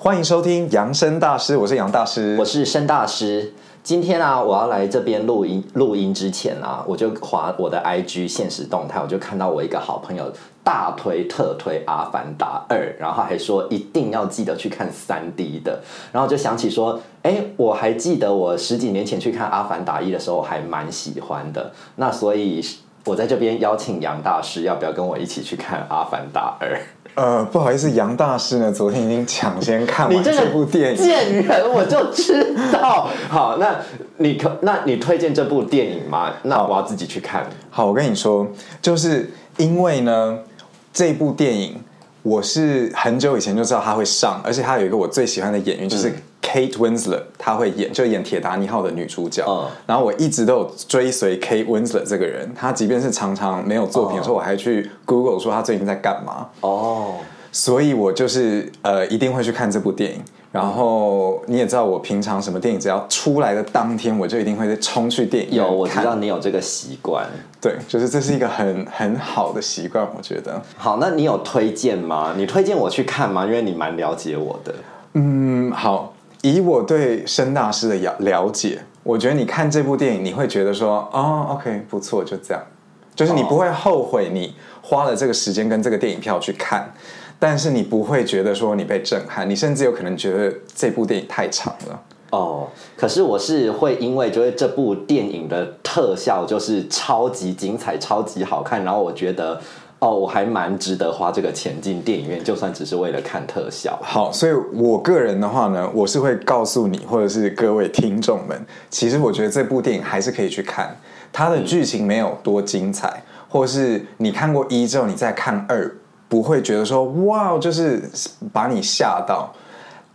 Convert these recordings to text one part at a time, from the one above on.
欢迎收听扬声大师，我是杨大师，我是申大师。今天啊，我要来这边录音。录音之前啊，我就划我的 IG 现实动态，我就看到我一个好朋友大推特推《阿凡达二》，然后还说一定要记得去看三 D 的。然后就想起说，哎，我还记得我十几年前去看《阿凡达一》的时候，还蛮喜欢的。那所以，我在这边邀请杨大师，要不要跟我一起去看《阿凡达二》？呃，不好意思，杨大师呢，昨天已经抢先看完这部电影。贱人，我就知道。好，那你可，那你推荐这部电影吗？那我要自己去看。好，我跟你说，就是因为呢，这部电影我是很久以前就知道它会上，而且它有一个我最喜欢的演员，就是。Kate Winslet，她会演，就演《铁达尼号》的女主角。然后我一直都有追随 Kate Winslet 这个人，她即便是常常没有作品的时候，我还去 Google 说她最近在干嘛。哦，所以我就是呃一定会去看这部电影。然后你也知道，我平常什么电影只要出来的当天，我就一定会冲去电影有，我知道你有这个习惯。对，就是这是一个很很好的习惯，我觉得。好，那你有推荐吗？你推荐我去看吗？因为你蛮了解我的。嗯，好。以我对申大师的了了解，我觉得你看这部电影，你会觉得说，哦，OK，不错，就这样，就是你不会后悔你花了这个时间跟这个电影票去看，但是你不会觉得说你被震撼，你甚至有可能觉得这部电影太长了。哦，可是我是会因为觉得这部电影的特效就是超级精彩、超级好看，然后我觉得。哦，我还蛮值得花这个钱进电影院，就算只是为了看特效。好，所以我个人的话呢，我是会告诉你，或者是各位听众们，其实我觉得这部电影还是可以去看。它的剧情没有多精彩，或是你看过一之后，你再看二，不会觉得说哇，就是把你吓到。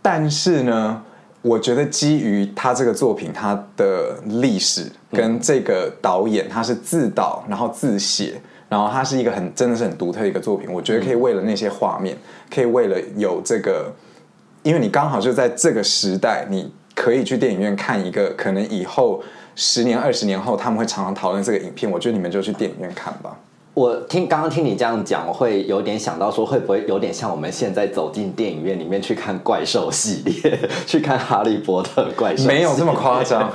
但是呢，我觉得基于他这个作品，他的历史跟这个导演，他是自导然后自写。然后它是一个很真的是很独特的一个作品，我觉得可以为了那些画面，可以为了有这个，因为你刚好就在这个时代，你可以去电影院看一个，可能以后十年、二十年后他们会常常讨论这个影片，我觉得你们就去电影院看吧。我听刚刚听你这样讲，我会有点想到说，会不会有点像我们现在走进电影院里面去看怪兽系列，去看哈利波特怪兽？没有这么夸张，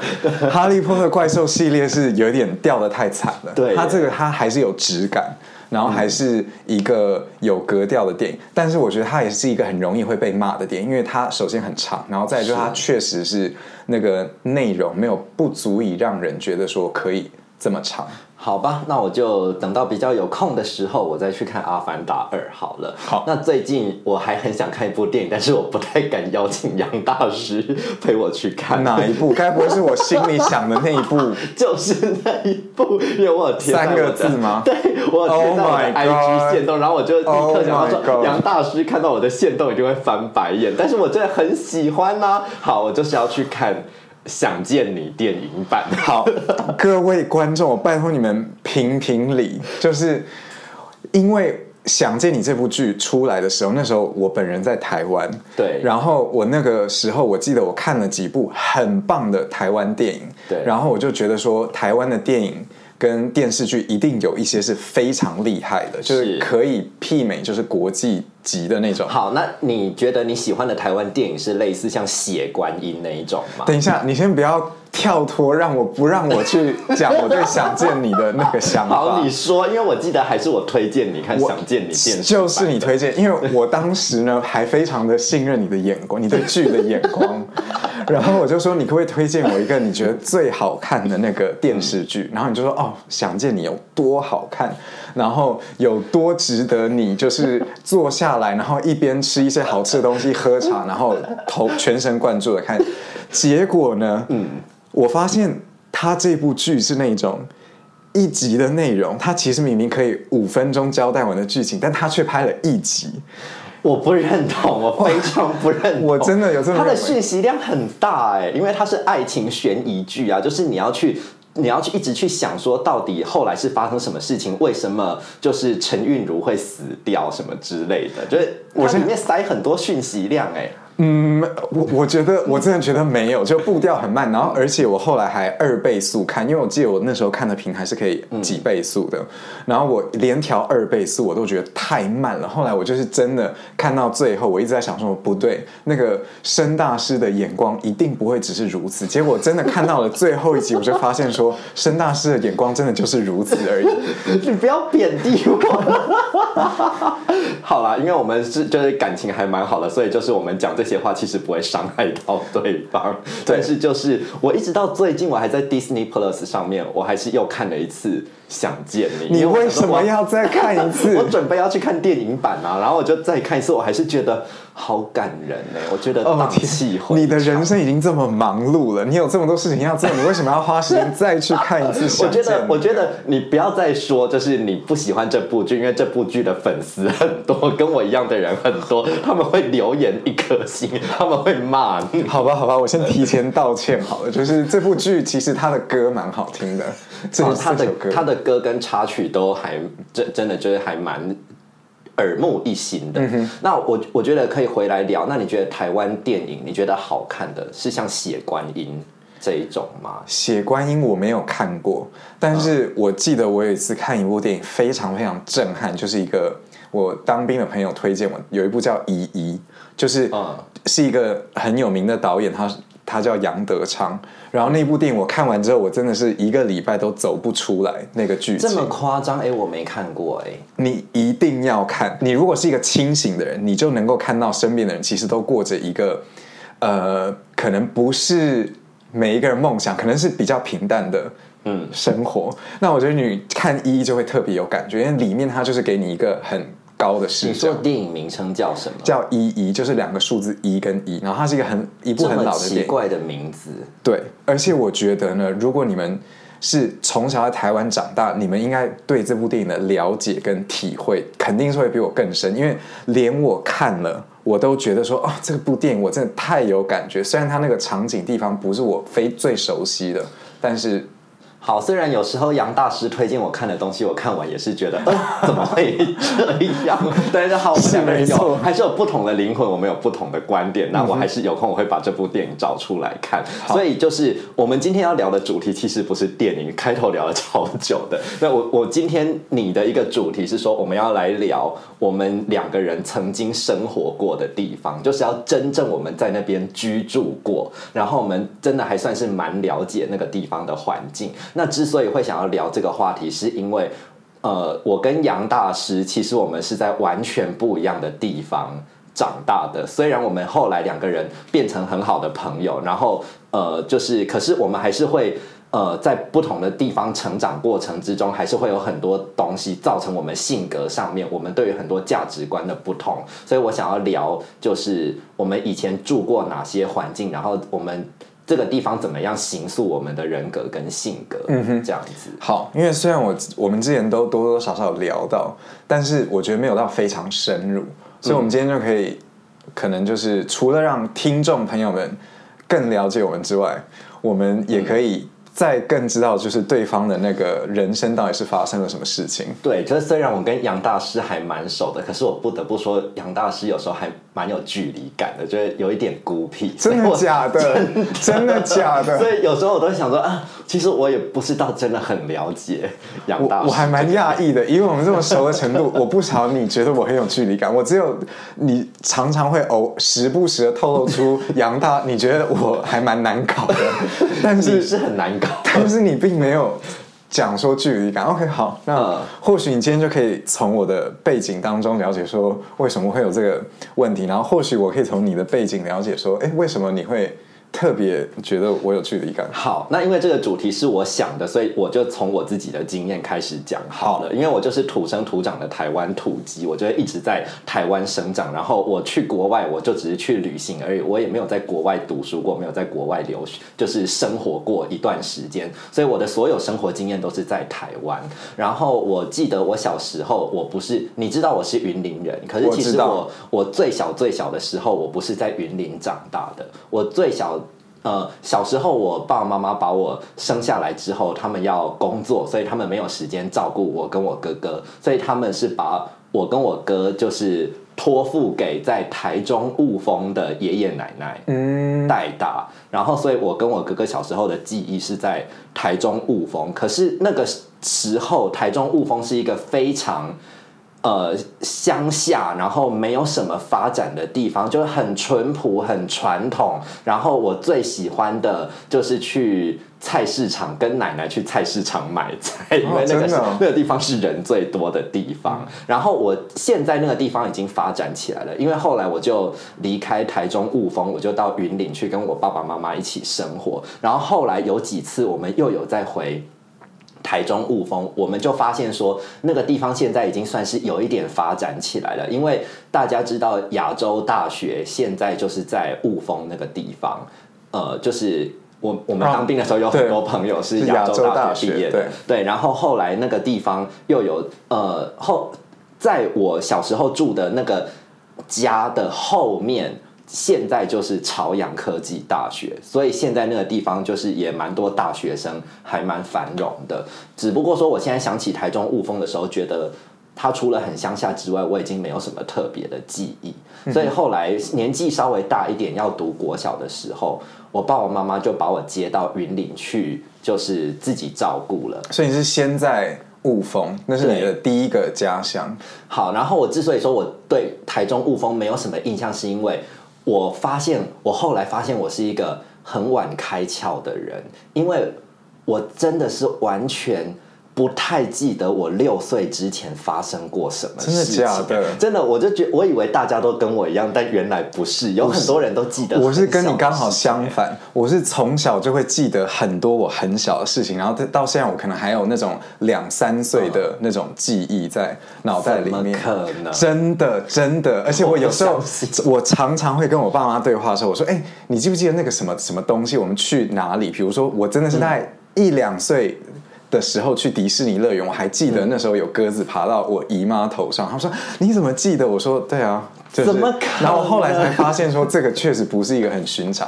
哈利波特怪兽系列是有点掉的太惨了。对，它这个它还是有质感，然后还是一个有格调的电影。但是我觉得它也是一个很容易会被骂的电影，因为它首先很长，然后再就是它确实是那个内容没有不足以让人觉得说可以这么长。好吧，那我就等到比较有空的时候，我再去看《阿凡达二》好了。好，那最近我还很想看一部电影，但是我不太敢邀请杨大师陪我去看。哪一部？该不会是我心里想的那一部？就是那一部，因为我贴三个字吗？对，我贴到我的 IG 线动，然后我就立刻想说，杨大师看到我的线动一定会翻白眼，但是我真的很喜欢呐。好，我就是要去看。想见你电影版，好，各位观众，我拜托你们评评理，就是因为想见你这部剧出来的时候，那时候我本人在台湾，对，然后我那个时候我记得我看了几部很棒的台湾电影，对，然后我就觉得说台湾的电影。跟电视剧一定有一些是非常厉害的，就是可以媲美，就是国际级的那种。好，那你觉得你喜欢的台湾电影是类似像《血观音》那一种吗？等一下，你先不要跳脱，让我不让我去讲我对想见你的那个想法。好，你说，因为我记得还是我推荐你看《想见你》电视，就是你推荐，因为我当时呢还非常的信任你的眼光，你对剧的眼光。然后我就说，你可不可以推荐我一个你觉得最好看的那个电视剧？然后你就说，哦，想见你有多好看，然后有多值得你就是坐下来，然后一边吃一些好吃的东西，喝茶，然后投全神贯注的看。结果呢，嗯，我发现他这部剧是那种一集的内容，他其实明明可以五分钟交代完的剧情，但他却拍了一集。我不认同，我非常不认同。我真的有这么他的讯息量很大哎，因为它是爱情悬疑剧啊，就是你要去，你要去一直去想说，到底后来是发生什么事情，为什么就是陈韵如会死掉什么之类的，就是我里面塞很多讯息量哎。嗯，我我觉得我真的觉得没有，就步调很慢，然后而且我后来还二倍速看，因为我记得我那时候看的平台是可以几倍速的，然后我连调二倍速我都觉得太慢了。后来我就是真的看到最后，我一直在想说不对，那个申大师的眼光一定不会只是如此。结果真的看到了最后一集，我就发现说申大师的眼光真的就是如此而已。你不要贬低我。好啦，因为我们是就是感情还蛮好的，所以就是我们讲这些些话其实不会伤害到对方。但是就是我一直到最近，我还在 Disney Plus 上面，我还是又看了一次《想见你》。你为什么要再看一次？我准备要去看电影版啊，然后我就再看一次，我还是觉得好感人呢。我觉得荡气你的人生已经这么忙碌了，你有这么多事情要做，你为什么要花时间再去看一次？我觉得，我觉得你不要再说，就是你不喜欢这部剧，因为这部剧的粉丝很多，跟我一样的人很多，他们会留言一颗星，他们会骂你。好吧，好吧，我先提前道歉好了。就是这部剧其实它的歌蛮好听的，这他的他的歌跟插曲都还真真的就是还蛮耳目一新的。那我我觉得可以回来聊。那你觉得台湾电影你觉得好看的是像《血观音》这一种吗？《血观音》我没有看过，但是我记得我有一次看一部电影非常非常震撼，就是一个我当兵的朋友推荐我，有一部叫《姨姨》，就是是一个很有名的导演，他他叫杨德昌。然后那部电影我看完之后，我真的是一个礼拜都走不出来那个剧情。这么夸张？哎，我没看过哎。你一定要看。你如果是一个清醒的人，你就能够看到身边的人其实都过着一个呃，可能不是每一个人梦想，可能是比较平淡的嗯生活。那我觉得你看一就会特别有感觉，因为里面它就是给你一个很。高的视角。电影名称叫什么？叫一一，就是两个数字一跟一，然后它是一个很一部很老的奇怪的名字。对，而且我觉得呢，如果你们是从小在台湾长大，你们应该对这部电影的了解跟体会，肯定是会比我更深。因为连我看了，我都觉得说，哦，这部电影我真的太有感觉。虽然它那个场景地方不是我非最熟悉的，但是。好，虽然有时候杨大师推荐我看的东西，我看完也是觉得，呃，怎么会这样？但是好，我们两个人有还是有不同的灵魂，我们有不同的观点。那我还是有空我会把这部电影找出来看。所以就是我们今天要聊的主题，其实不是电影，开头聊了超久的。那我我今天你的一个主题是说，我们要来聊我们两个人曾经生活过的地方，就是要真正我们在那边居住过，然后我们真的还算是蛮了解那个地方的环境。那之所以会想要聊这个话题，是因为，呃，我跟杨大师其实我们是在完全不一样的地方长大的。虽然我们后来两个人变成很好的朋友，然后呃，就是，可是我们还是会呃，在不同的地方成长过程之中，还是会有很多东西造成我们性格上面，我们对于很多价值观的不同。所以我想要聊，就是我们以前住过哪些环境，然后我们。这个地方怎么样形塑我们的人格跟性格？嗯哼，这样子。好，因为虽然我我们之前都多多少少聊到，但是我觉得没有到非常深入，所以我们今天就可以可能就是除了让听众朋友们更了解我们之外，我们也可以。再更知道就是对方的那个人生到底是发生了什么事情。对，就是虽然我跟杨大师还蛮熟的，可是我不得不说，杨大师有时候还蛮有距离感的，就是有一点孤僻。真的假的？真的假的？所以有时候我都想说啊，其实我也不是到真的很了解杨大师。我还蛮讶异的，因为我们这么熟的程度，我不晓得你觉得我很有距离感，我只有你常常会偶时不时的透露出杨大，你觉得我还蛮难搞的，但是是很难搞。但是你并没有讲说距离感。OK，好，那或许你今天就可以从我的背景当中了解说为什么会有这个问题，然后或许我可以从你的背景了解说，哎，为什么你会？特别觉得我有距离感。好，那因为这个主题是我想的，所以我就从我自己的经验开始讲好了。因为我就是土生土长的台湾土鸡，我就会一直在台湾生长。然后我去国外，我就只是去旅行而已，我也没有在国外读书过，没有在国外留学，就是生活过一段时间。所以我的所有生活经验都是在台湾。然后我记得我小时候，我不是你知道我是云林人，可是其实我我最小最小的时候，我不是在云林长大的，我最小。呃，小时候我爸爸妈妈把我生下来之后，他们要工作，所以他们没有时间照顾我跟我哥哥，所以他们是把我跟我哥就是托付给在台中雾峰的爷爷奶奶嗯，带大，然后所以我跟我哥哥小时候的记忆是在台中雾峰，可是那个时候台中雾峰是一个非常。呃，乡下，然后没有什么发展的地方，就是很淳朴、很传统。然后我最喜欢的就是去菜市场，跟奶奶去菜市场买菜，因为那个、那个地方是人最多的地方。然后我现在那个地方已经发展起来了，因为后来我就离开台中雾峰，我就到云林去跟我爸爸妈妈一起生活。然后后来有几次我们又有再回。台中雾峰，我们就发现说，那个地方现在已经算是有一点发展起来了。因为大家知道，亚洲大学现在就是在雾峰那个地方，呃，就是我我们哦当兵的时候有很多朋友是是亚洲大学毕业的，对。然后后来那个地方又有呃后，在我小时候住的那个家的后面。现在就是朝阳科技大学，所以现在那个地方就是也蛮多大学生，还蛮繁荣的。只不过说，我现在想起台中雾峰的时候，觉得它除了很乡下之外，我已经没有什么特别的记忆。所以后来年纪稍微大一点，要读国小的时候，我爸爸妈妈就把我接到云林去，就是自己照顾了。所以你是先在雾峰，那是你的第一个家乡。好，然后我之所以说我对台中雾峰没有什么印象，是因为我发现我后来发现我是一个很晚开窍的人，因为我真的是完全。不太记得我六岁之前发生过什么事情，真的假的真的，我就觉我以为大家都跟我一样，但原来不是，有很多人都记得。我是跟你刚好相反，我是从小就会记得很多我很小的事情，然后到现在我可能还有那种两三岁的那种记忆在脑袋里面。可能真的真的，而且我有时候我常常会跟我爸妈对话的时候，我说：“哎、你记不记得那个什么什么东西？我们去哪里？比如说，我真的是在一两岁。”的时候去迪士尼乐园，我还记得那时候有鸽子爬到我姨妈头上。他们说：“你怎么记得？”我说：“对啊，就是、怎么然后后来才发现说，这个确实不是一个很寻常。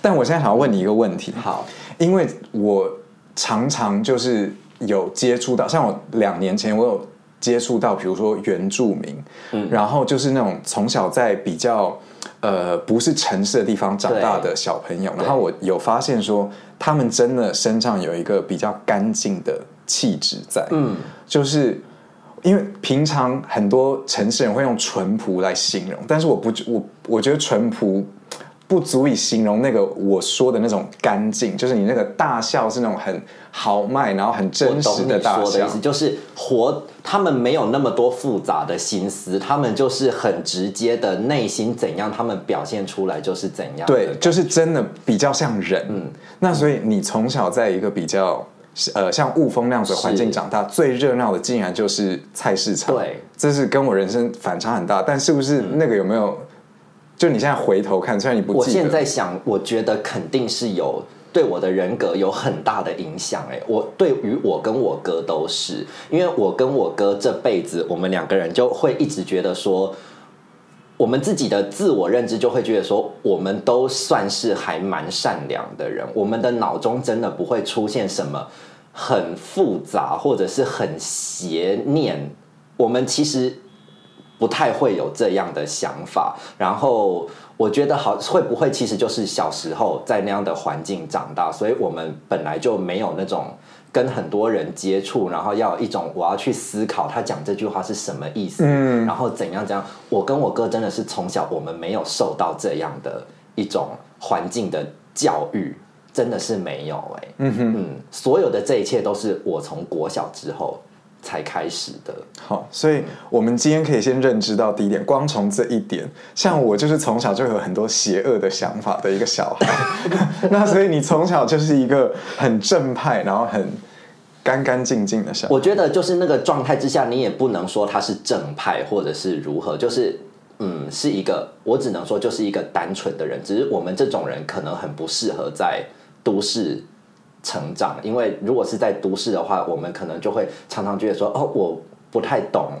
但我现在想要问你一个问题，好，因为我常常就是有接触到，像我两年前我有接触到，比如说原住民，嗯，然后就是那种从小在比较呃不是城市的地方长大的小朋友，然后我有发现说，他们真的身上有一个比较干净的气质在，嗯，就是。因为平常很多城市人会用淳朴来形容，但是我不我我觉得淳朴不足以形容那个我说的那种干净，就是你那个大笑是那种很豪迈，然后很我真实的大笑说的意。思，就是活，他们没有那么多复杂的心思，他们就是很直接的内心怎样，他们表现出来就是怎样的。对，就是真的比较像人。嗯，那所以你从小在一个比较呃像雾峰那样子的环境是长大，最热闹的竟然就是菜市场。对，这是跟我人生反差很大。但是不是那个有没有？就你现在回头看，虽然你不我，现在想，我觉得肯定是有对我的人格有很大的影响。哎，我对于我跟我哥都是，因为我跟我哥这辈子，我们两个人就会一直觉得说。我们自己的自我认知就会觉得说，我们都算是还蛮善良的人，我们的脑中真的不会出现什么很复杂或者是很邪念，我们其实不太会有这样的想法。然后我觉得好会不会其实就是小时候在那样的环境长大，所以我们本来就没有那种跟很多人接触，然后要有一种我要去思考他讲这句话是什么意思，嗯然后怎样怎样。我跟我哥真的是从小我们没有受到这样的一种环境的教育。真的是没有哎、嗯哼，嗯，所有的这一切都是我从国小之后才开始的。好，所以我们今天可以先认知到第一点，光从这一点，像我就是从小就有很多邪恶的想法的一个小孩，那所以你从小就是一个很正派，然后很干干净净的小孩。我觉得就是那个状态之下，你也不能说他是正派或者是如何，就是嗯，是一个我只能说就是一个单纯的人，只是我们这种人可能很不适合在都市成长，因为如果是在都市的话，我们可能就会常常觉得说，哦，我不太懂。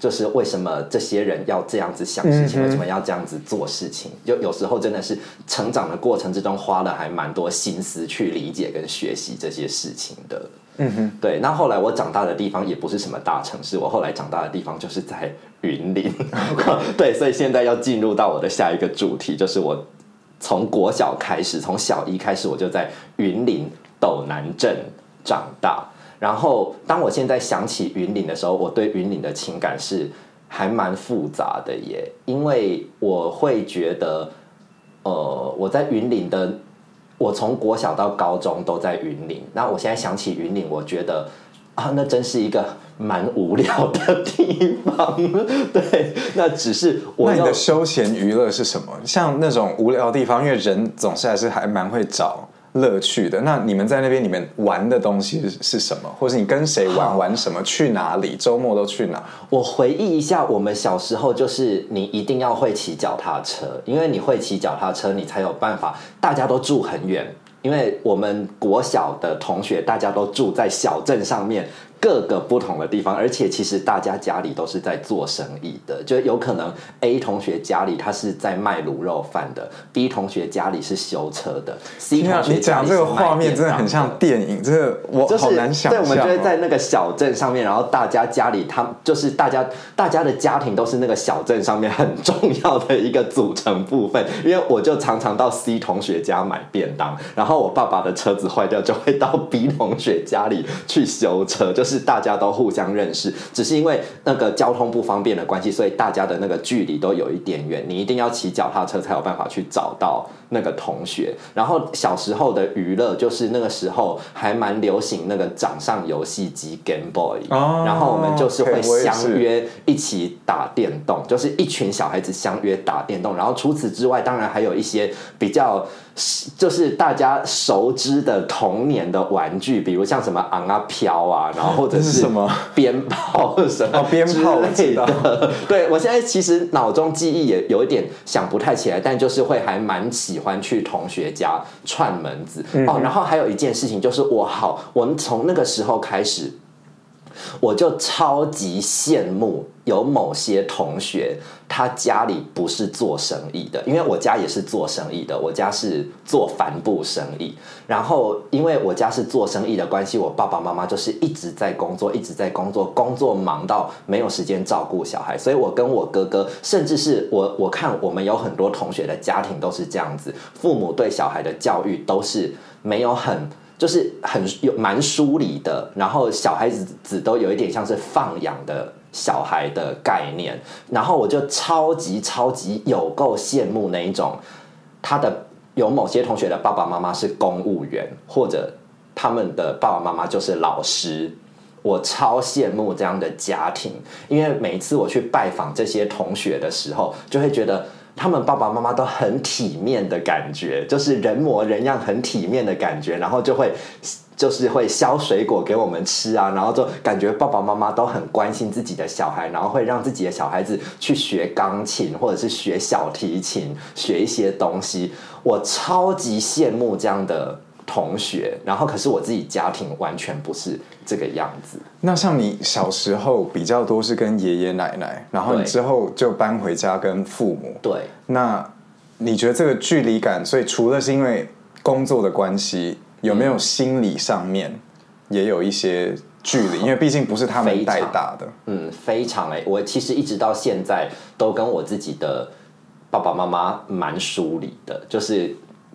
就是为什么这些人要这样子想事情，为什么要这样子做事情？就有时候真的是成长的过程之中，花了还蛮多心思去理解跟学习这些事情的。嗯哼，对。那后来我长大的地方也不是什么大城市，我后来长大的地方就是在云林。对，所以现在要进入到我的下一个主题，就是我从国小开始，从小一开始我就在云林斗南镇长大。然后，当我现在想起云岭的时候，我对云岭的情感是还蛮复杂的耶，因为我会觉得，呃，我在云岭的，我从国小到高中都在云岭。那我现在想起云岭，我觉得啊，那真是一个蛮无聊的地方。对，那只是我。那你的休闲娱乐是什么？像那种无聊的地方，因为人总是还是还蛮会找。乐趣的，那你们在那边，你们玩的东西是什么？或是你跟谁玩，玩什么，去哪里，周末都去哪？我回忆一下，我们小时候就是你一定要会骑脚踏车，因为你会骑脚踏车，你才有办法。大家都住很远，因为我们国小的同学大家都住在小镇上面。各个不同的地方，而且其实大家家里都是在做生意的，就有可能 A 同学家里他是在卖卤肉饭的，B 同学家里是修车的，C 同学家里这个画面真的很像电影，真的我好难想象。对，我们就会在那个小镇上面，然后大家家里他就是大家大家的家庭都是那个小镇上面很重要的一个组成部分。因为我就常常到 C 同学家买便当，然后我爸爸的车子坏掉就会到 B 同学家里去修车，就是。是大家都互相认识，只是因为那个交通不方便的关系，所以大家的那个距离都有一点远。你一定要骑脚踏车才有办法去找到那个同学。然后小时候的娱乐就是那个时候还蛮流行那个掌上游戏机 Game Boy，然后我们就是会相约一起打电动，就是一群小孩子相约打电动。然后除此之外，当然还有一些比较。就是大家熟知的童年的玩具，比如像什么昂啊飘啊，然后或者是什么鞭炮什么鞭炮类的。对我现在其实脑中记忆也有一点想不太起来，但就是会还蛮喜欢去同学家串门子哦。然后还有一件事情就是我好，我们从那个时候开始。我就超级羡慕有某些同学，他家里不是做生意的，因为我家也是做生意的，我家是做帆布生意。然后因为我家是做生意的关系，我爸爸妈妈就是一直在工作，一直在工作，工作忙到没有时间照顾小孩。所以我跟我哥哥，甚至是我，我看我们有很多同学的家庭都是这样子，父母对小孩的教育都是没有很。就是很有蛮疏离的，然后小孩子子都有一点像是放养的小孩的概念，然后我就超级超级有够羡慕那一种，他的有某些同学的爸爸妈妈是公务员，或者他们的爸爸妈妈就是老师，我超羡慕这样的家庭，因为每一次我去拜访这些同学的时候，就会觉得。他们爸爸妈妈都很体面的感觉，就是人模人样、很体面的感觉，然后就会就是会削水果给我们吃啊，然后就感觉爸爸妈妈都很关心自己的小孩，然后会让自己的小孩子去学钢琴或者是学小提琴，学一些东西。我超级羡慕这样的。同学，然后可是我自己家庭完全不是这个样子。那像你小时候比较多是跟爷爷奶奶，然后你之后就搬回家跟父母。对。那你觉得这个距离感，所以除了是因为工作的关系，有没有心理上面也有一些距离？因为毕竟不是他们带大的。嗯，非常哎，我其实一直到现在都跟我自己的爸爸妈妈蛮疏离的，就是。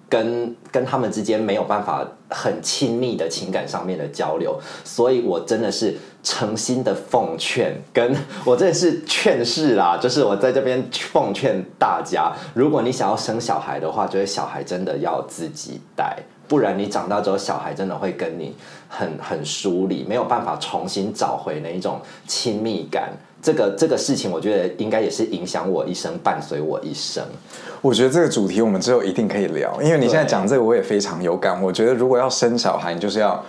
跟跟他们之间没有办法很亲密的情感上面的交流，所以我真的是诚心的奉劝，跟 我真的是劝世啦，就是我在这边奉劝大家，如果你想要生小孩的话，觉得小孩真的要自己带，不然你长大之后，小孩真的会跟你很很疏离，没有办法重新找回那一种亲密感。这个这个事情，我觉得应该也是影响我一生，伴随我一生。我觉得这个主题我们之后一定可以聊，因为你现在讲这个我也非常有感。我觉得如果要生小孩，你就是要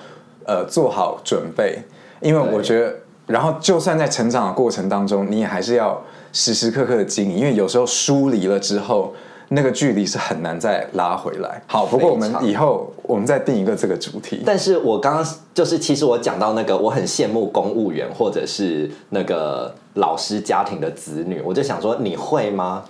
呃做好准备，因为我觉得，然后就算在成长的过程当中，你也还是要时时刻刻的经营，因为有时候疏离了之后，那个距离是很难再拉回来。好，不过我们以后我们再定一个这个主题。但是我刚刚就是，其实我讲到那个，我很羡慕公务员或者是那个老师家庭的子女，我就想说，你会吗？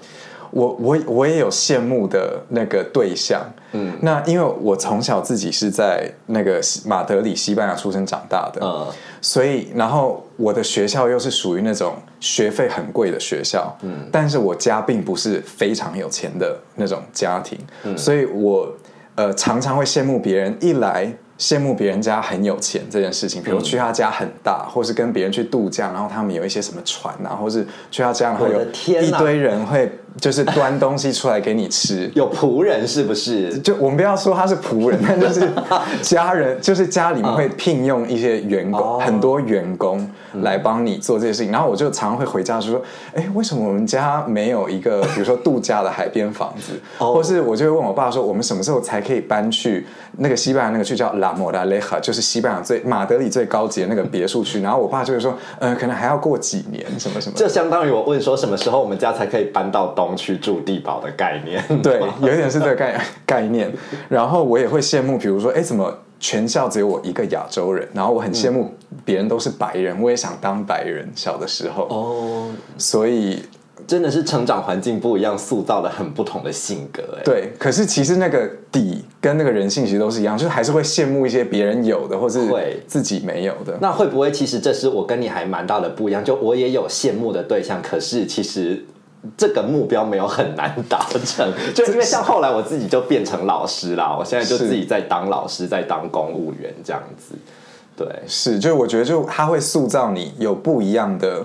我我我也有羡慕的那个对象，嗯，那因为我从小自己是在那个西马德里西班牙出生长大的，嗯。所以然后我的学校又是属于那种学费很贵的学校，嗯，但是我家并不是非常有钱的那种家庭，嗯。所以我呃常常会羡慕别人，一来。羡慕别人家很有钱这件事情，比如去他家很大，或是跟别人去度假，然后他们有一些什么船啊，或是去他家，然后有一堆人会就是端东西出来给你吃，有仆人是不是？就我们不要说他是仆人，但就是 家人，就是家里面会聘用一些员工，哦很多员工来帮你做这些事情。然后我就常常会回家说：“哎，为什么我们家没有一个，比如说度假的海边房子？哦或是我就会问我爸说，我们什么时候才可以搬去那个西班牙那个去叫拉莫达雷哈，就是西班牙最马德里最高级的那个别墅区？然后我爸就会说：，呃，可能还要过几年，什么什么的。就相当于我问说什么时候我们家才可以搬到东区住地堡的概念。对，有一点是这个概概念。然后我也会羡慕，比如说，哎，怎么全校只有我一个亚洲人？然后我很羡慕别人都是白人，我也想当白人。小的时候，哦，所以真的是成长环境不一样，塑造了很不同的性格。哎，对，可是其实那个底跟那个人性其实都是一样，就是还是会羡慕一些别人有的，或是会自己没有的。那会不会其实这是我跟你还蛮大的不一样？就我也有羡慕的对象，可是其实这个目标没有很难达成，就因为像后来我自己就变成老师啦，我现在就自己在当老师，在当公务员这样子。对，是，就是我觉得就他会塑造你有不一样的，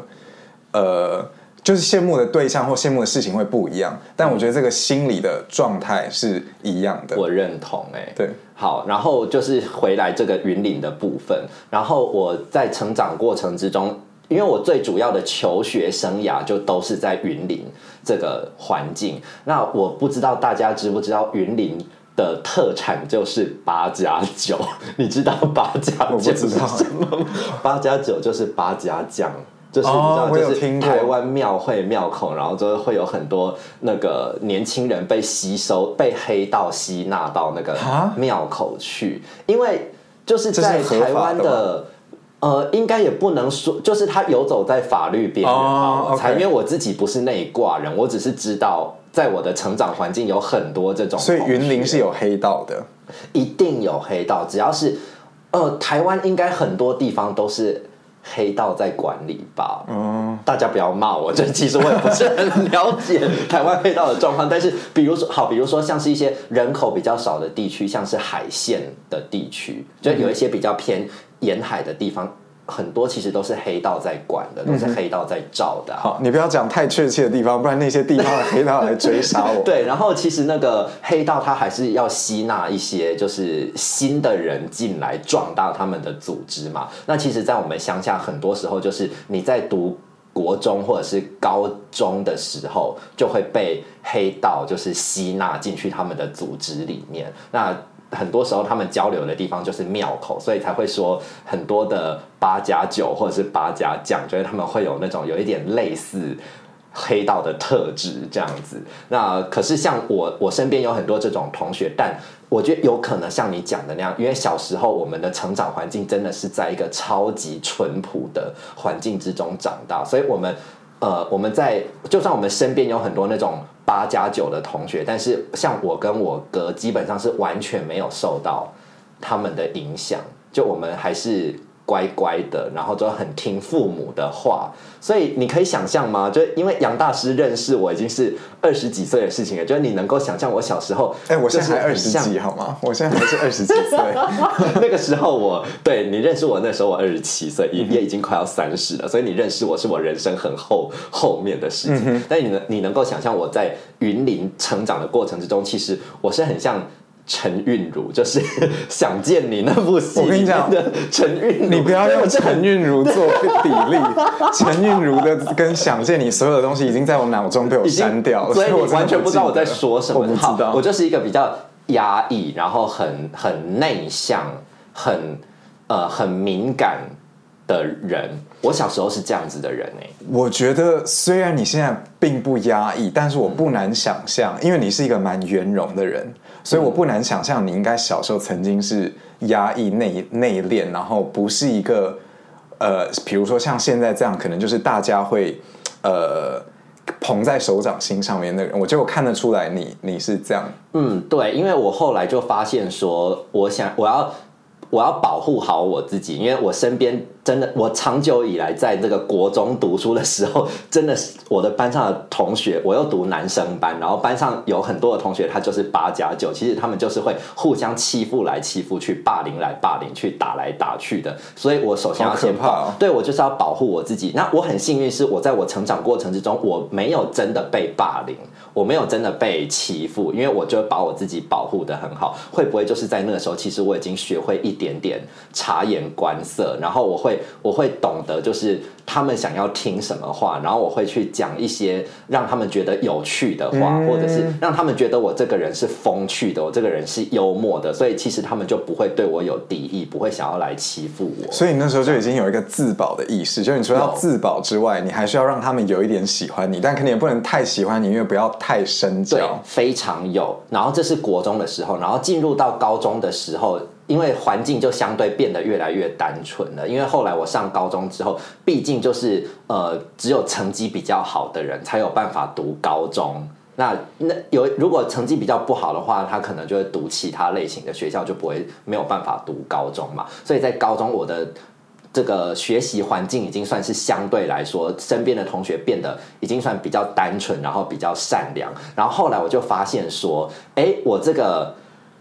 呃，就是羡慕的对象或羡慕的事情会不一样，但我觉得这个心理的状态是一样的。我认同、哎，对，好，然后就是回来这个云林的部分，然后我在成长过程之中，因为我最主要的求学生涯就都是在云林这个环境。那我不知道大家知不知道云林的特产就是八加九，你知道八加九是什么吗？八加九就是八加酱。就是你知道，哦就是台湾庙会庙口，然后就会有很多那个年轻人被吸收、被黑道吸纳到那个啊庙口去，因为就是在台湾的的。呃，应该也不能说，就是他游走在法律边缘吧。哦我猜，OK 因为我自己不是那一挂人，我只是知道，在我的成长环境有很多这种，所以云林是有黑道的。一定有黑道，只要是呃，台湾应该很多地方都是黑道在管理吧。嗯，大家不要骂我，这其实我也不是很了解台湾黑道的状况。但是，比如说，好，比如说像是一些人口比较少的地区，像是海线的地区，就有一些比较偏沿海的地方。很多其实都是黑道在管的，都是黑道在照的啊、好，你不要讲太确切的地方，不然那些地方的黑道来追杀我。对，然后其实那个黑道他还是要吸纳一些就是新的人进来，壮大他们的组织嘛。那其实，在我们乡下，很多时候就是你在读国中或者是高中的时候，就会被黑道就是吸纳进去他们的组织里面。那很多时候他们交流的地方就是庙口，所以才会说很多的八加九或者是八加酱，觉得他们会有那种有一点类似黑道的特质这样子。那可是像我，我身边有很多这种同学，但我觉得有可能像你讲的那样，因为小时候我们的成长环境真的是在一个超级淳朴的环境之中长大，所以我们。呃，我们在就算我们身边有很多那种八加九的同学，但是像我跟我哥基本上是完全没有受到他们的影响，就我们还是乖乖的，然后就很听父母的话。所以你可以想象吗？就因为杨大师认识我已经是二十几岁的事情了，就是你能够想象我小时候，哎、我现在才二十几好吗？我现在还是二十几岁。那个时候我对你认识我那时候我二十七岁，也也已经快要三十了，所以你认识我是我人生很后后面的事情。但你能你能够想象我在云林成长的过程之中，其实我是很像。陈韵如就是 想见你那部戏我跟你讲陈韵如，你不要用陈韵如做比例，陈韵如的跟想见你所有的东西已经在我脑中被我删掉了，所以我完全不知道我在说什么。我不知道，好我就是一个比较压抑，然后很很内向，很呃很敏感的人。我小时候是这样子的人哎、我觉得虽然你现在并不压抑，但是我不难想象，因为你是一个蛮圆融的人，所以我不难想象你应该小时候曾经是压抑、内内敛，然后不是一个呃，比如说像现在这样，可能就是大家会呃捧在手掌心上面的人。我就看得出来你你是这样，嗯，对，因为我后来就发现说，我想我要我要保护好我自己，因为我身边真的，我长久以来在这个国中读书的时候，真的是我的班上的同学，我又读男生班，然后班上有很多的同学，他就是八加九，其实他们就是会互相欺负来欺负去，霸凌来霸凌去，打来打去的，所以我首先要先怕哦对我就是要保护我自己。那我很幸运，是我在我成长过程之中，我没有真的被霸凌，我没有真的被欺负，因为我就把我自己保护的很好。会不会就是在那个时候，其实我已经学会一点点察言观色，然后我会我会懂得就是他们想要听什么话，然后我会去讲一些让他们觉得有趣的话，或者是让他们觉得我这个人是风趣的，我这个人是幽默的，所以其实他们就不会对我有敌意，不会想要来欺负我。所以你那时候就已经有一个自保的意识，就你除了要自保之外，你还是要让他们有一点喜欢你，但肯定也不能太喜欢你，因为不要太深交对交。，非常有。然后这是国中的时候，然后进入到高中的时候，因为环境就相对变得越来越单纯了。因为后来我上高中之后，毕竟就是呃，只有成绩比较好的人才有办法读高中。那那有如果成绩比较不好的话，他可能就会读其他类型的学校，就不会没有办法读高中嘛。所以在高中我的这个学习环境已经算是相对来说，身边的同学变得已经算比较单纯，然后比较善良。然后后来我就发现说，哎，我这个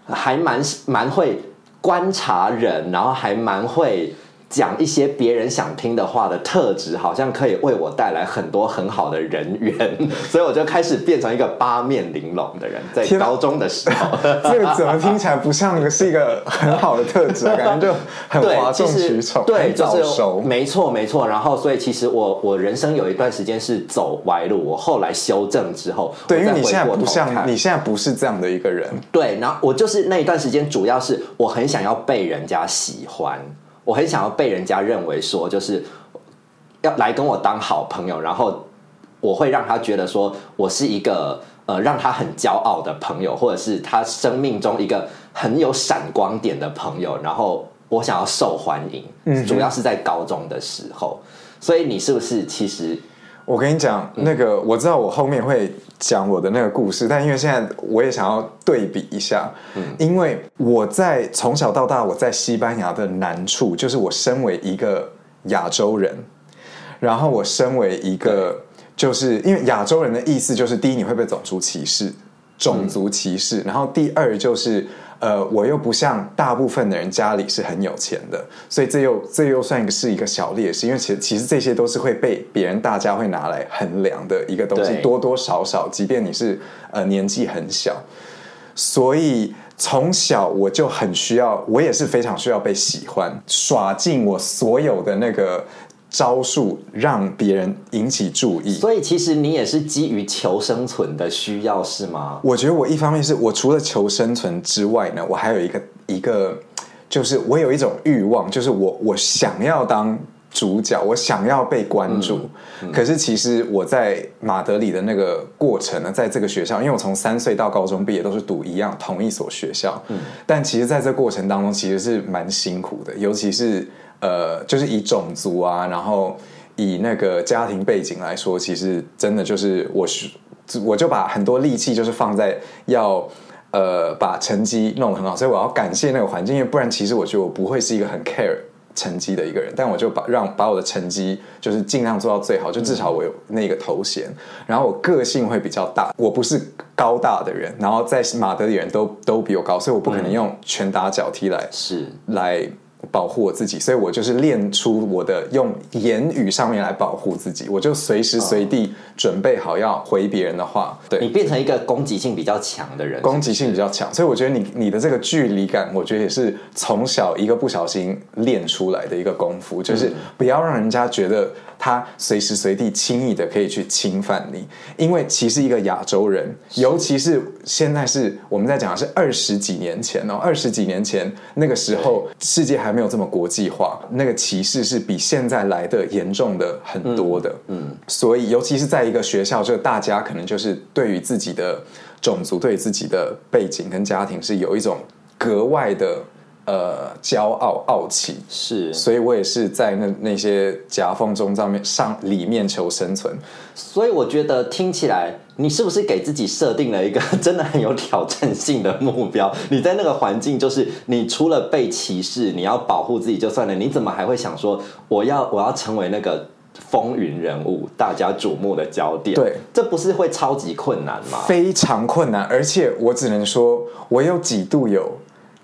还蛮蛮会观察人，然后还蛮会。讲一些别人想听的话的特质，好像可以为我带来很多很好的人缘，所以我就开始变成一个八面玲珑的人。在高中的时候，这个怎么听起来不像是一个很好的特质啊？感觉就很对，哗众取宠，对，很就是早熟。没错没错。然后，所以其实我我人生有一段时间是走歪路，我后来修正之后，对，因为你现在不像，看你现在不是这样的一个人。对，然后我就是那一段时间，主要是我很想要被人家喜欢，我很想要被人家认为说，就是要来跟我当好朋友，然后我会让他觉得说我是一个呃让他很骄傲的朋友，或者是他生命中一个很有闪光点的朋友，然后我想要受欢迎，嗯主要是在高中的时候。所以你是不是其实我跟你讲，那个我知道我后面会讲我的那个故事，但因为现在我也想要对比一下，因为我在从小到大我在西班牙的难处，就是我身为一个亚洲人，然后我身为一个，就是因为亚洲人的意思就是，第一你会被种族歧视，种族歧视，然后第二就是。呃，我又不像大部分的人家里是很有钱的，所以这又这又算一个是一个小劣势，因为其实其实这些都是会被别人大家会拿来衡量的一个东西，多多少少，即便你是呃年纪很小，所以从小我就很需要，我也是非常需要被喜欢，耍尽我所有的那个招数，让别人引起注意。所以其实你也是基于求生存的需要是吗？我觉得我一方面是我除了求生存之外呢，我还有一个一个，就是我有一种欲望，就是我我想要当主角，我想要被关注。可是其实我在马德里的那个过程呢，在这个学校，因为我从三岁到高中毕业都是读一样同一所学校，但其实在这过程当中其实是蛮辛苦的，尤其是呃，就是以种族啊，然后以那个家庭背景来说，其实真的就是我是我就把很多力气就是放在要。呃，把成绩弄得很好，所以我要感谢那个环境，因为不然其实我觉得我不会是一个很 care 成绩的一个人，但我就把让把我的成绩就是尽量做到最好，就至少我有那个头衔，然后我个性会比较大，我不是高大的人，然后在马德里人都都比我高，所以我不可能用拳打脚踢来是。来保护我自己，所以我就是练出我的用言语上面来保护自己，我就随时随地准备好要回别人的话，对你变成一个攻击性比较强的人，攻击性比较强，所以我觉得你你的这个距离感，我觉得也是从小一个不小心练出来的一个功夫，就是不要让人家觉得他随时随地轻易的可以去侵犯你。因为其实一个亚洲人，尤其是现在是我们在讲的是二十几年前哦，二十几年前那个时候世界还没有这么国际化，那个歧视是比现在来的严重的很多的。嗯，所以尤其是在一个学校，就大家可能就是对于自己的种族、对于自己的背景跟家庭是有一种格外的。呃，骄傲傲气是，所以我也是在那那些夹缝中上面上里面求生存。所以我觉得听起来，你是不是给自己设定了一个 真的很有挑战性的目标？你在那个环境，就是你除了被歧视，你要保护自己就算了，你怎么还会想说我要我要成为那个风云人物，大家瞩目的焦点？对，这不是会超级困难吗？非常困难，而且我只能说，我有几度有。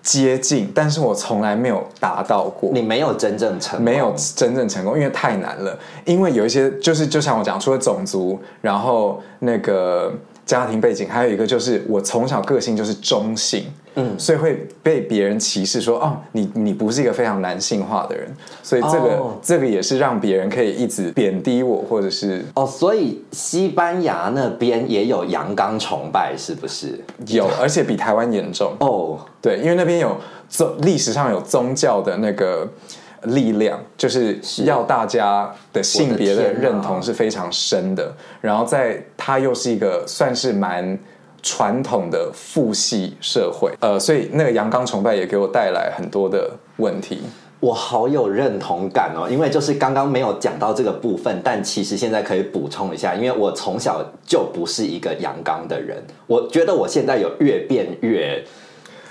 接近，但是我从来没有达到过。你没有真正成功，没有真正成功，因为太难了。因为有一些，就是就像我讲，除了种族，然后那个。家庭背景还有一个就是我从小个性就是中性，嗯，所以会被别人歧视说哦，你你不是一个非常男性化的人，所以这个这个也是让别人可以一直贬低我或者是哦，所以西班牙那边也有阳刚崇拜是不是？有，而且比台湾严重哦。对，因为那边有宗历史上有宗教的那个。力量就是要大家的性别的认同是非常深的，然后在它又是一个算是蛮传统的父系社会，呃，所以那个阳刚崇拜也给我带来很多的问题。我好有认同感哦，因为就是刚刚没有讲到这个部分，但其实现在可以补充一下，因为我从小就不是一个阳刚的人，我觉得我现在有越变越。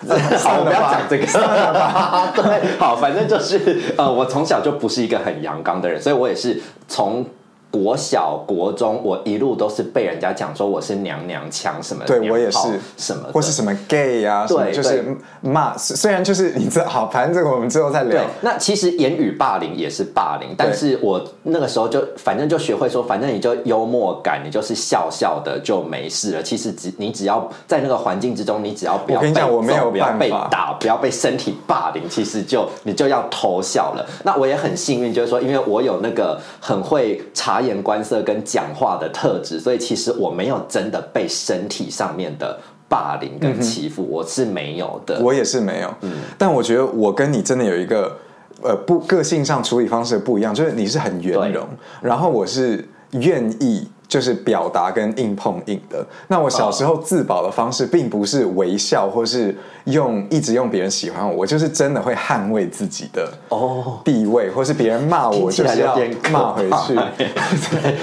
好，不要讲这个。对，好，反正就是呃，我从小就不是一个很阳刚的人，所以我也是从。国小、国中，我一路都是被人家讲说我是娘娘腔什么，对我也是什么，或是什么 gay 啊，对，就是骂。虽然就是你知道，好，反正这个我们之后再聊。那其实言语霸凌也是霸凌，但是我那个时候就反正就学会说，反正你就幽默感，你就是笑笑的就没事了。其实只你只要在那个环境之中，你只要不要被我没有不要被打，不要被身体霸凌，其实就你就要偷笑了。那我也很幸运，就是说，因为我有那个很会查。察言观色跟讲话的特质，所以其实我没有真的被身体上面的霸凌跟欺负，我是没有的。我也是没有。嗯，但我觉得我跟你真的有一个呃不个性上处理方式不一样，就是你是很圆融，然后我是愿意。就是表达跟硬碰硬的。那我小时候自保的方式，并不是微笑，或是用一直用别人喜欢我，我就是真的会捍卫自己的哦地位，或是别人骂我，就是要骂回去。对，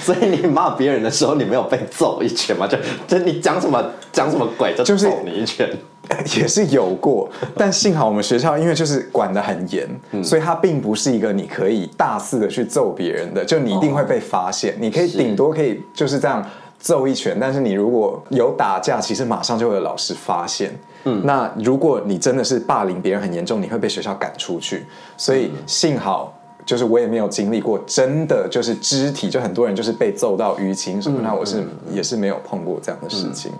所以你骂别人的时候，你没有被揍一拳吗？就就你讲什么讲什么鬼，就揍你一拳。也是有过，但幸好我们学校因为就是管得很严，所以它并不是一个你可以大肆的去揍别人的，就你一定会被发现。你可以顶多可以就是这样揍一拳，但是你如果有打架，其实马上就会有老师发现。嗯，那如果你真的是霸凌别人很严重，你会被学校赶出去。所以幸好就是我也没有经历过真的就是肢体，就很多人就是被揍到淤青什么，那我是也是没有碰过这样的事情。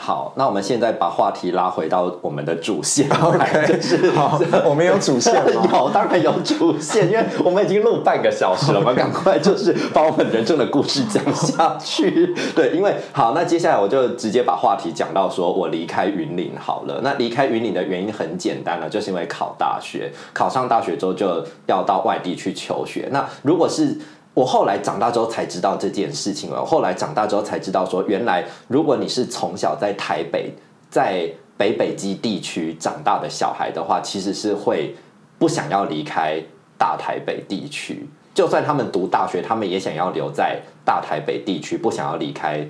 好，那我们现在把话题拉回到我们的主线。OK，就是好，我们有主线有，当然有主线，因为我们已经录半个小时了我们，赶快就是把我们人生的故事讲下去。对，因为好，那接下来我就直接把话题讲到说我离开云岭好了。那离开云岭的原因很简单了，就是因为考大学，考上大学之后就要到外地去求学。那如果是我后来长大之后才知道这件事情了。后来长大之后才知道，说原来如果你是从小在台北、在北北基地区长大的小孩的话，其实是会不想要离开大台北地区。就算他们读大学，他们也想要留在大台北地区，不想要离开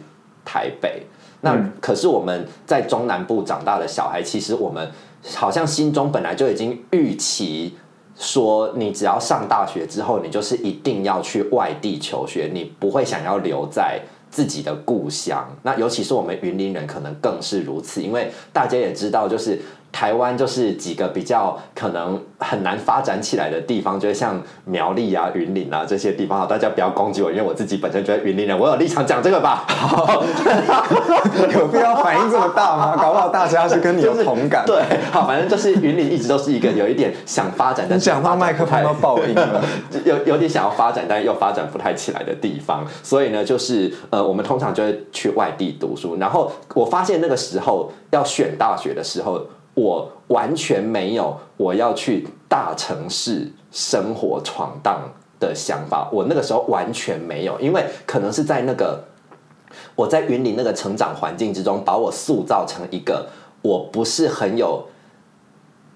台北。那可是我们在中南部长大的小孩，其实我们好像心中本来就已经预期。说你只要上大学之后，你就是一定要去外地求学，你不会想要留在自己的故乡。那尤其是我们云林人，可能更是如此，因为大家也知道，就是台湾就是几个比较可能很难发展起来的地方，就是像苗栗啊、云林啊这些地方。好，大家不要攻击我，因为我自己本身觉得云林人，我有立场讲这个吧。有必要反应这么大吗？搞不好大家是跟你有同感。对，好，反正就是云林一直都是一个有一点想发展，但你讲到麦克风都爆音了，有有点想要发展，但又发展不太起来的地方。所以呢，就是呃，我们通常就会去外地读书。然后我发现那个时候要选大学的时候，我完全没有我要去大城市生活闯荡的想法。我那个时候完全没有，因为可能是在那个。我在云林那个成长环境之中，把我塑造成一个我不是很有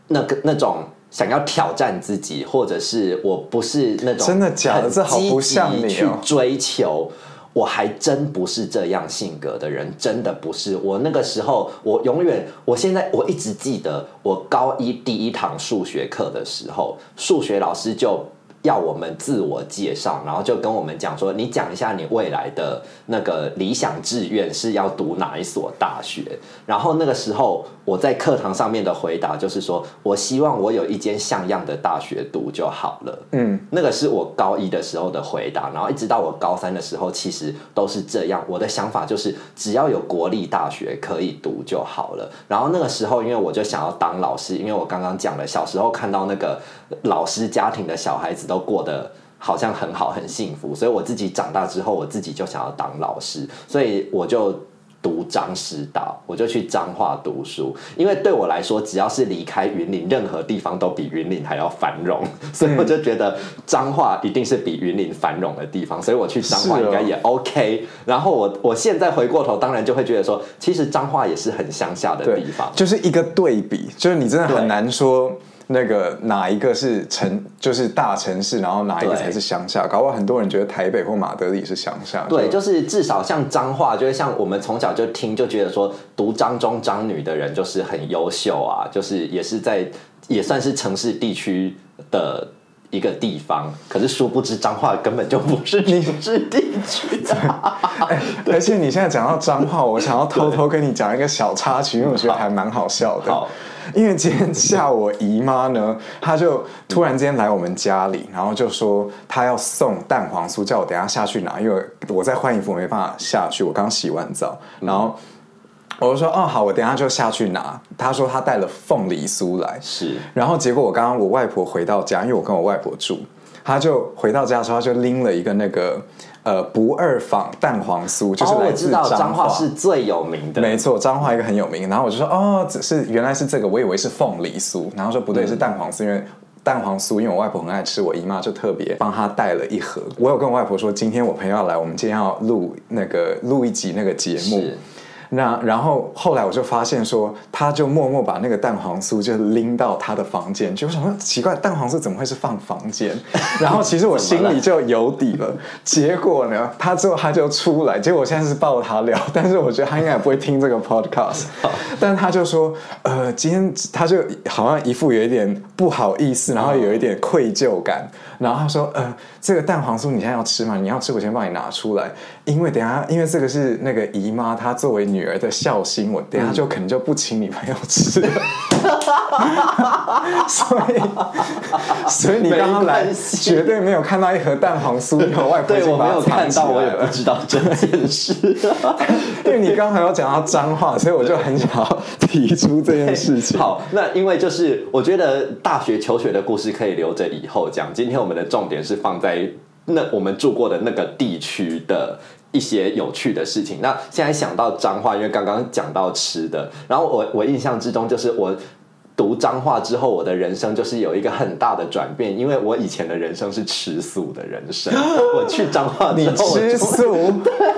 那个那种想要挑战自己，或者是我不是那种真的假的？这好不像你去追求。我还真不是这样性格的人，真的不是。我那个时候，我永远，我现在我一直记得，我高一第一堂数学课的时候，数学老师就。要我们自我介绍，然后就跟我们讲说，你讲一下你未来的那个理想志愿是要读哪一所大学。然后那个时候我在课堂上面的回答就是说，我希望我有一间像样的大学读就好了。嗯，那个是我高一的时候的回答，然后一直到我高三的时候，其实都是这样。我的想法就是，只要有国立大学可以读就好了。然后那个时候，因为我就想要当老师，因为我刚刚讲了，小时候看到那个老师家庭的小孩子。都过得好像很好很幸福，所以我自己长大之后，我自己就想要当老师，所以我就读张师大，我就去彰化读书。因为对我来说，只要是离开云林，任何地方都比云林还要繁荣，所以我就觉得彰化一定是比云林繁荣的地方，所以我去彰化应该也 OK。然后我我现在回过头，当然就会觉得说，其实彰化也是很乡下的地方，就是一个对比，就是你真的很难说。那个哪一个是城，就是大城市，然后哪一个才是乡下？搞不好很多人觉得台北或马德里是乡下。对，就是至少像彰化，就是像我们从小就听，就觉得说读彰中彰女的人就是很优秀啊，就是也是在也算是城市地区的一个地方。可是殊不知彰化根本就不是你是地 区的。而且你现在讲到彰化，我想要偷偷跟你讲一个小插曲，因为我觉得还蛮好笑的。因为今天下午我姨妈呢，她就突然间来我们家里，然后就说她要送蛋黄酥，叫我等下下去拿，因为我在换衣服，我没办法下去。我刚洗完澡，然后我就说：“哦，好，我等下就下去拿。”她说她带了凤梨酥来，是。然后结果我刚刚我外婆回到家，因为我跟我外婆住，她就回到家的时候，她就拎了一个那个。呃，不二坊蛋黄酥就是来自彰化，是最有名的。没错，彰化一个很有名。然后我就说，哦，只是原来是这个，我以为是凤梨酥。然后说不对，是蛋黄酥，因为蛋黄酥，因为我外婆很爱吃，我姨妈就特别帮她带了一盒。我有跟我外婆说，今天我朋友要来，我们今天要录那个录一集那个节目。那然后后来我就发现说，他就默默把那个蛋黄酥就拎到他的房间，就想说奇怪，蛋黄酥怎么会是放房间？然后其实我心里就有底了。结果呢，他之后他就出来，结果我现在是抱他聊，但是我觉得他应该也不会听这个 podcast。但他就说，呃，今天他就好像一副有一点不好意思，然后有一点愧疚感。然后他说，呃，这个蛋黄酥你现在要吃吗？你要吃，我先帮你拿出来。因为等下，因为这个是那个姨妈她作为女儿的孝心，我等下就可能就不请你朋友吃了。所以，所以你刚刚来绝对没有看到一盒蛋黄酥，我外婆已经把它看到，我也不知道这件事。因为你刚才有讲到脏话，所以我就很想要提出这件事情。好，那因为就是我觉得大学求学的故事可以留着以后讲。今天我们的重点是放在。那我们住过的那个地区的一些有趣的事情。那现在想到脏话，因为刚刚讲到吃的，然后我我印象之中就是我。读脏话之后，我的人生就是有一个很大的转变，因为我以前的人生是吃素的人生。我去脏话之后，你吃素？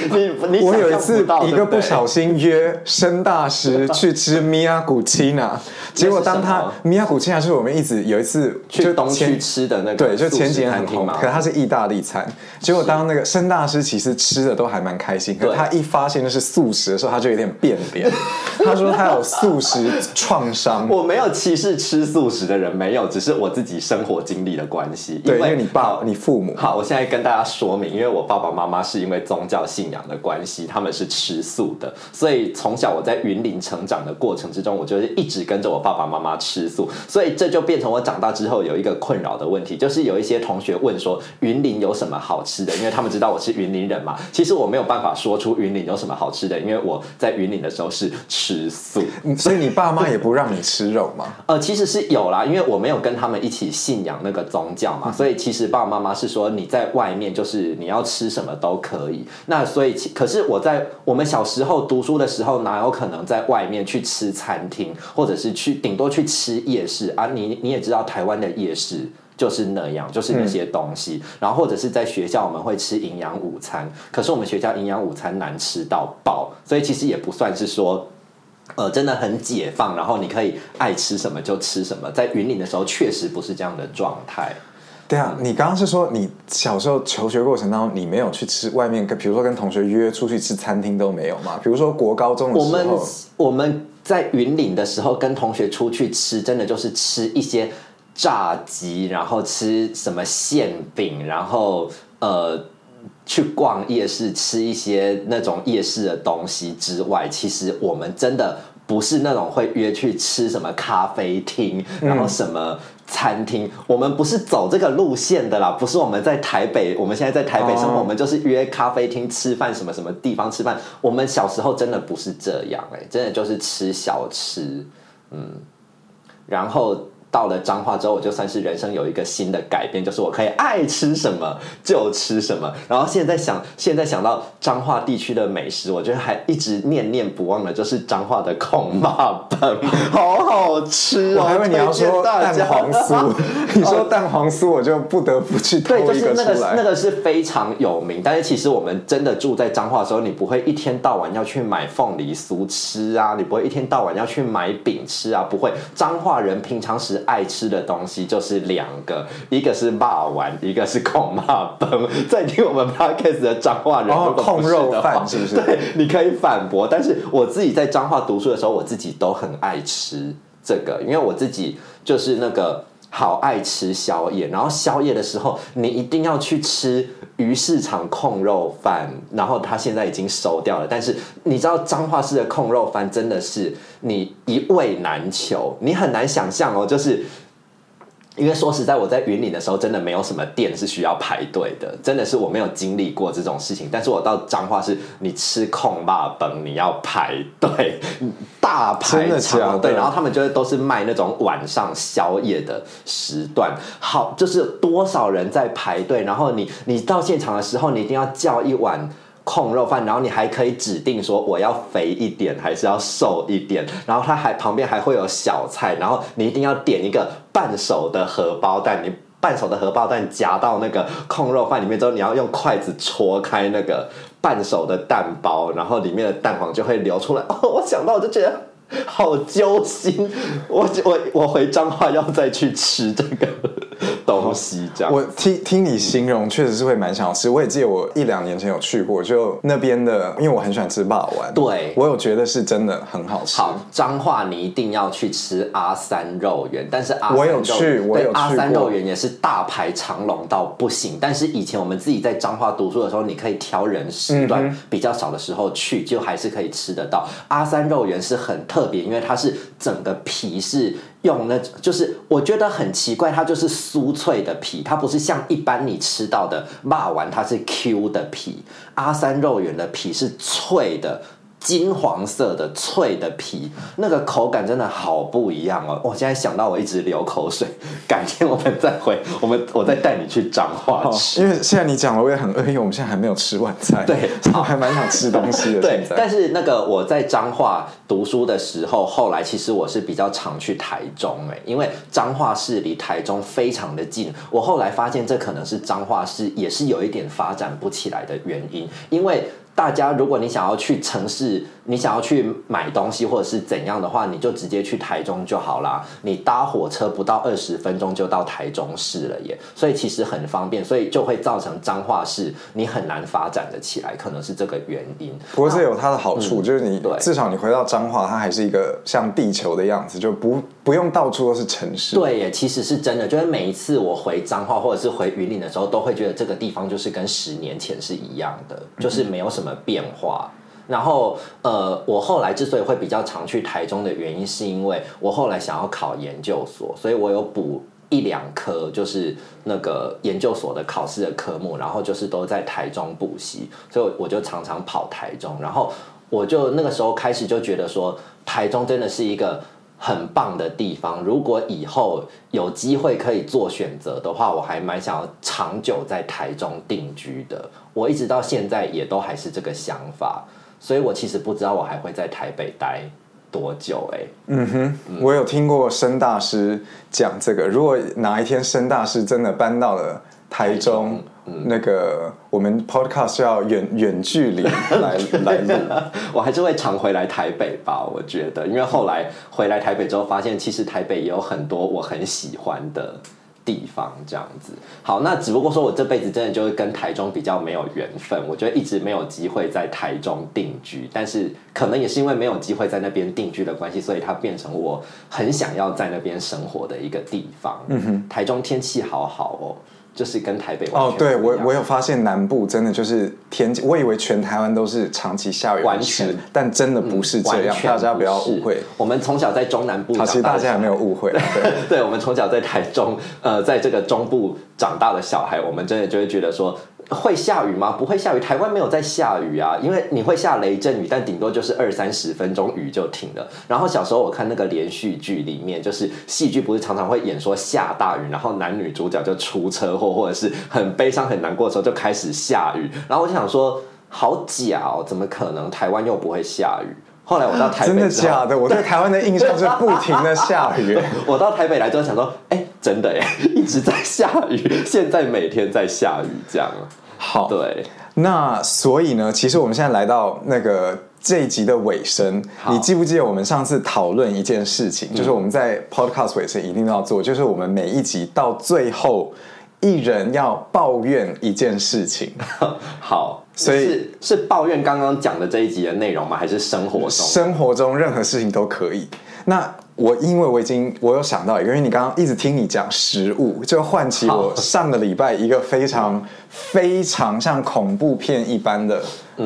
你你我有一次一个不小心约申大师去吃米亚古奇娜，结果当他米亚古奇娜是我们一直有一次去东区吃的那个，对，就前几年很红，可他是意大利餐。结果当那个申大师其实吃的都还蛮开心，可他一发现那是素食的时候，他就有点变脸。他说他有素食创伤。我没有歧视吃素食的人，没有，只是我自己生活经历的关系。对，因为你爸、你父母。好，我现在跟大家说明，因为我爸爸妈妈是因为宗教信信仰的关系，他们是吃素的。所以从小我在云林成长的过程之中，我就是一直跟着我爸爸妈妈吃素。所以这就变成我长大之后有一个困扰的问题，就是有一些同学问说云林有什么好吃的，因为他们知道我是云林人嘛。其实我没有办法说出云林有什么好吃的，因为我在云林的时候是吃素。所以你爸妈也不让你吃肉吗？呃，其实是有啦，因为我没有跟他们一起信仰那个宗教嘛，所以其实爸爸妈妈是说你在外面就是你要吃什么都可以。那所以，所以可是我在我们小时候读书的时候，哪有可能在外面去吃餐厅，或者是去顶多去吃夜市啊？你你也知道台湾的夜市。就是那样，就是那些东西，然后或者是在学校我们会吃营养午餐，可是我们学校营养午餐难吃到爆，所以其实也不算是说。呃，真的很解放，然后你可以爱吃什么就吃什么。在云岭的时候，确实不是这样的状态。对啊，你刚刚是说你小时候求学过程当中，你没有去吃外面，跟比如说跟同学约出去吃餐厅都没有吗？比如说国高中的时候，我们我们在云岭的时候跟同学出去吃，真的就是吃一些炸鸡，然后吃什么馅饼，然后呃。去逛夜市吃一些那种夜市的东西之外，其实我们真的不是那种会约去吃什么咖啡厅，然后什么餐厅，我们不是走这个路线的啦。不是我们在台北，我们现在在台北生活，我们就是约咖啡厅吃饭，什么什么地方吃饭。我们小时候真的不是这样，哎，真的就是吃小吃，嗯，然后。到了彰化之后，我就算是人生有一个新的改变，就是我可以爱吃什么就吃什么。然后现在想，现在想到彰化地区的美食，我觉得还一直念念不忘的，就是彰化的孔麻本，好好吃哦！我还以为你要说蛋黄酥，你说蛋黄酥，我就不得不去偷一个出来。那个是非常有名，但是其实我们真的住在彰化的时候，你不会一天到晚要去买凤梨酥吃啊，你不会一天到晚要去买饼吃啊，不会。彰化人平常时。爱吃的东西就是两个，一个是霸丸，一个是控骂崩。在听我们 podcast 的脏话人，控肉饭是不是？对，你可以反驳。但是我自己在脏话读书的时候，我自己都很爱吃这个，因为我自己就是那个。好爱吃宵夜，然后宵夜的时候，你一定要去吃鱼市场控肉饭，然后它现在已经收掉了。但是你知道彰化市的控肉饭真的是你一味难求，你很难想象哦，就是。因为说实在，我在云岭的时候，真的没有什么店是需要排队的，真的是我没有经历过这种事情。但是我到彰化是，你吃控霸本你要排队，大排长队，然后他们就是都是卖那种晚上宵夜的时段，好，就是多少人在排队，然后你你到现场的时候，你一定要叫一碗。控肉饭，然后你还可以指定说我要肥一点还是要瘦一点，然后它还旁边还会有小菜，然后你一定要点一个半熟的荷包蛋，你半熟的荷包蛋夹到那个控肉饭里面之后，你要用筷子戳开那个半熟的蛋包，然后里面的蛋黄就会流出来。哦，我想到我就觉得好揪心，我我我回张化要再去吃这个。东西这样，我听听你形容，确实是会蛮想吃。我也记得我一两年前有去过，就那边的，因为我很喜欢吃霸丸，对我有觉得是真的很好吃。好，彰化你一定要去吃阿三肉圆，但是阿我有去，我有阿三肉圆也是大排长龙到不行。但是以前我们自己在彰化读书的时候，你可以挑人时段比较少的时候去，就还是可以吃得到。阿三肉圆是很特别，因为它是整个皮是。用那，就是我觉得很奇怪，它就是酥脆的皮，它不是像一般你吃到的霸丸，它是 Q 的皮，阿三肉圆的皮是脆的。金黄色的脆的皮，那个口感真的好不一样哦！我现在想到我一直流口水。改天我们再回，我们我再带你去彰化吃。因为现在你讲了，我也很饿，因为我们现在还没有吃晚餐。对，我还蛮想吃东西的。对，但是那个我在彰化读书的时候，后来其实我是比较常去台中哎，因为彰化市离台中非常的近。我后来发现，这可能是彰化市也是有一点发展不起来的原因，因为。大家，如果你想要去城市你想要去买东西或者是怎样的话，你就直接去台中就好啦。你搭火车不到二十分钟就到台中市了耶，所以其实很方便，所以就会造成彰化市你很难发展的起来，可能是这个原因。不过这有它的好处，就是你对至少你回到彰化，它还是一个像地球的样子，就不不用到处都是城市。对耶，其实是真的，就是每一次我回彰化或者是回云林的时候，都会觉得这个地方就是跟十年前是一样的，就是没有什么变化。然后，呃，我后来之所以会比较常去台中的原因，是因为我后来想要考研究所，所以我有补一两科，就是那个研究所的考试的科目，然后就是都在台中补习，所以我就常常跑台中，然后我就那个时候开始就觉得说，台中真的是一个很棒的地方。如果以后有机会可以做选择的话，我还蛮想要长久在台中定居的。我一直到现在也都还是这个想法，所以我其实不知道我还会在台北待多久、欸。嗯哼，我有听过申大师讲这个，如果哪一天申大师真的搬到了台中，那个我们 podcast 要远远距离来 来录。我还是会常回来台北吧，我觉得，因为后来回来台北之后，发现其实台北也有很多我很喜欢的地方，这样子。好，那只不过说我这辈子真的就是跟台中比较没有缘分，我觉得一直没有机会在台中定居，但是可能也是因为没有机会在那边定居的关系，所以它变成我很想要在那边生活的一个地方。嗯哼，台中天气好好哦。就是跟台北完哦对我我有发现南部真的就是天气，我以为全台湾都是长期下雨，完全，但真的不是这样，大家不要误会。。我们从小在中南部，长大的其实大家也没有误会，对。对，我们从小在台中，呃，在这个中部长大的小孩，我们真的就会觉得说，会下雨吗？不会下雨，台湾没有在下雨啊，因为你会下雷阵雨，但顶多就是二三十分钟雨就停了。然后小时候我看那个连续剧里面，就是戏剧不是常常会演说下大雨，然后男女主角就出车祸，或者是很悲伤很难过的时候就开始下雨。然后我就想说，好假哦，怎么可能台湾又不会下雨？后来我到台北真的假的？我对台湾的印象是不停的下雨。我到台北来之后想说，哎、真的耶，一直在下雨，现在每天在下雨，这样。好，对，那所以呢，其实我们现在来到那个这一集的尾声，你记不记得我们上次讨论一件事情？就是我们在 podcast 尾声一定要做，就是我们每一集到最后，一人要抱怨一件事情。好，所以是是抱怨刚刚讲的这一集的内容吗？还是生活中？生活中任何事情都可以。那我因为我已经我有想到一个，因为你刚刚一直听你讲食物，就唤起我上个礼拜一个非常非常像恐怖片一般的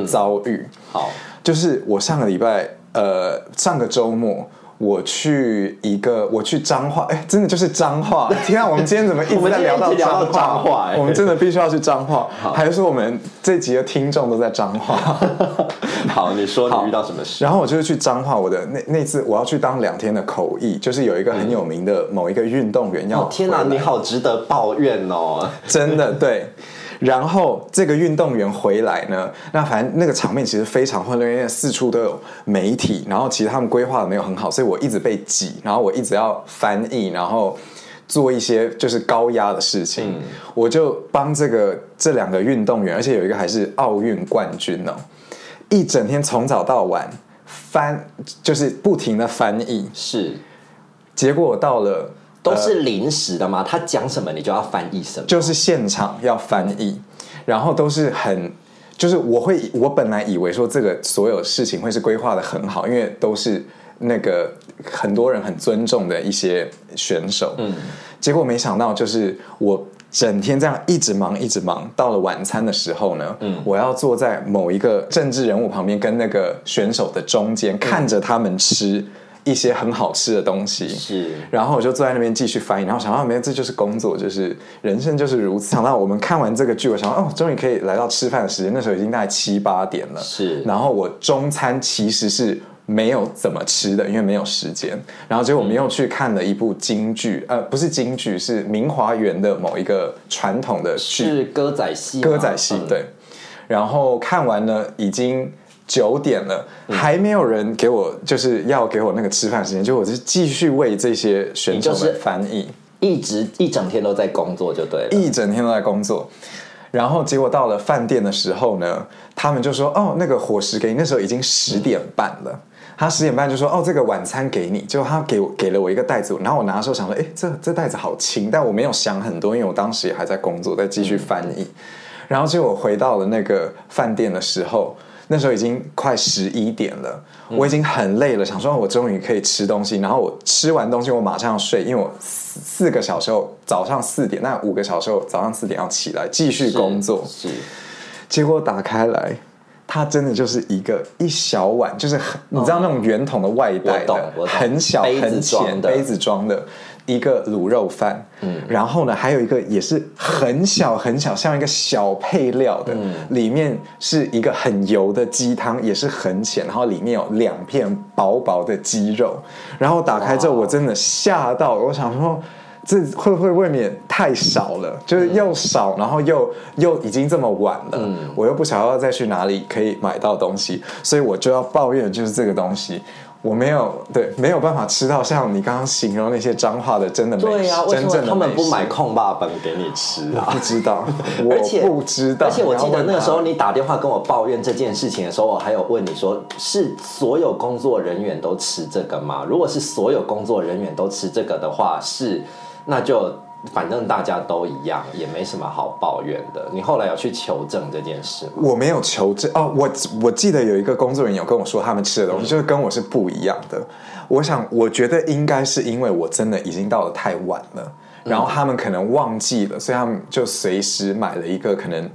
遭遇。好，就是我上个礼拜，呃，上个周末。我去一个，我去彰化，哎，真的就是彰化。天啊，我们今天怎么一直在聊到我们今天一直聊到彰彰化哎我们真的必须要去彰化，还是说我们这集的听众都在彰化？好，你说你遇到什么事？然后我就是去彰化，我的那那次我要去当两天的口译，就是有一个很有名的某一个运动员要、哦，天哪，你好值得抱怨哦！真的对。然后这个运动员回来呢，那反正那个场面其实非常混乱，因为四处都有媒体，然后其实他们规划的没有很好，所以我一直被挤，然后我一直要翻译，然后做一些就是高压的事情，我就帮这个这两个运动员，而且有一个还是奥运冠军哦，一整天从早到晚翻，就是不停的翻译，是。结果我到了。都是临时的吗？他讲什么你就要翻译什么？就是现场要翻译，然后都是很，就是我会我本来以为说这个所有事情会是规划的很好，因为都是那个很多人很尊重的一些选手，嗯，结果没想到就是我整天这样一直忙一直忙，到了晚餐的时候呢，嗯，我要坐在某一个政治人物旁边，跟那个选手的中间，看着他们吃。一些很好吃的东西，是然后我就坐在那边继续翻译，然后想到没有，这就是工作，就是人生就是如此。想到我们看完这个剧，我想到哦，终于可以来到吃饭的时间，那时候已经大概七八点了。是然后我中餐其实是没有怎么吃的，因为没有时间。然后结果我们又去看了一部京剧，呃，不是京剧，是明华园的某一个传统的剧，是歌仔戏，歌仔戏嗯对。然后看完了，已经九点了，嗯还没有人给我就是要给我那个吃饭时间，就我就继续为这些选手们翻译，一直一整天都在工作就对了。一整天都在工作。然后结果到了饭店的时候呢，他们就说：“哦，那个伙食给你。”那时候已经十点半了。他十点半就说：“哦，这个晚餐给你。”结果他给我给了我一个袋子，然后我拿的时候想说：“哎，这这袋子好轻。”但我没有想很多，因为我当时也还在工作，在继续翻译。然后结果我回到了那个饭店的时候，那时候已经快十一点了，我已经很累了，想说我终于可以吃东西。然后我吃完东西，我马上睡，因为我四四个小时后早上四点，那五个小时后早上四点要起来继续工作。是，结果打开来。它真的就是一个一小碗，就是很你知道那种圆筒的外带的，很小很浅杯子装的一个卤肉饭。嗯，然后呢，还有一个也是很小很小，像一个小配料的，里面是一个很油的鸡汤，也是很浅，然后里面有两片薄薄的鸡肉。然后打开之后，我真的吓到，我想说。这会不会未免太少了？就是又少，然后又又已经这么晚了，我又不想要再去哪里可以买到东西，所以我就要抱怨，就是这个东西我没有对没有办法吃到像你刚刚形容那些脏话的真的美食。对呀，真正他们不买控霸本给你吃啊？不知道，我不知道。而且我记得那个时候你打电话跟我抱怨这件事情的时候，我还有问你说，是所有工作人员都吃这个吗？如果是所有工作人员都吃这个的话，是。那就反正大家都一样，也没什么好抱怨的。你后来有去求证这件事吗？我没有求证哦，我我记得有一个工作人员有跟我说，他们吃的东西就是跟我是不一样的。我想，我觉得应该是因为我真的已经到了太晚了，然后他们可能忘记了，所以他们就随时买了一个可能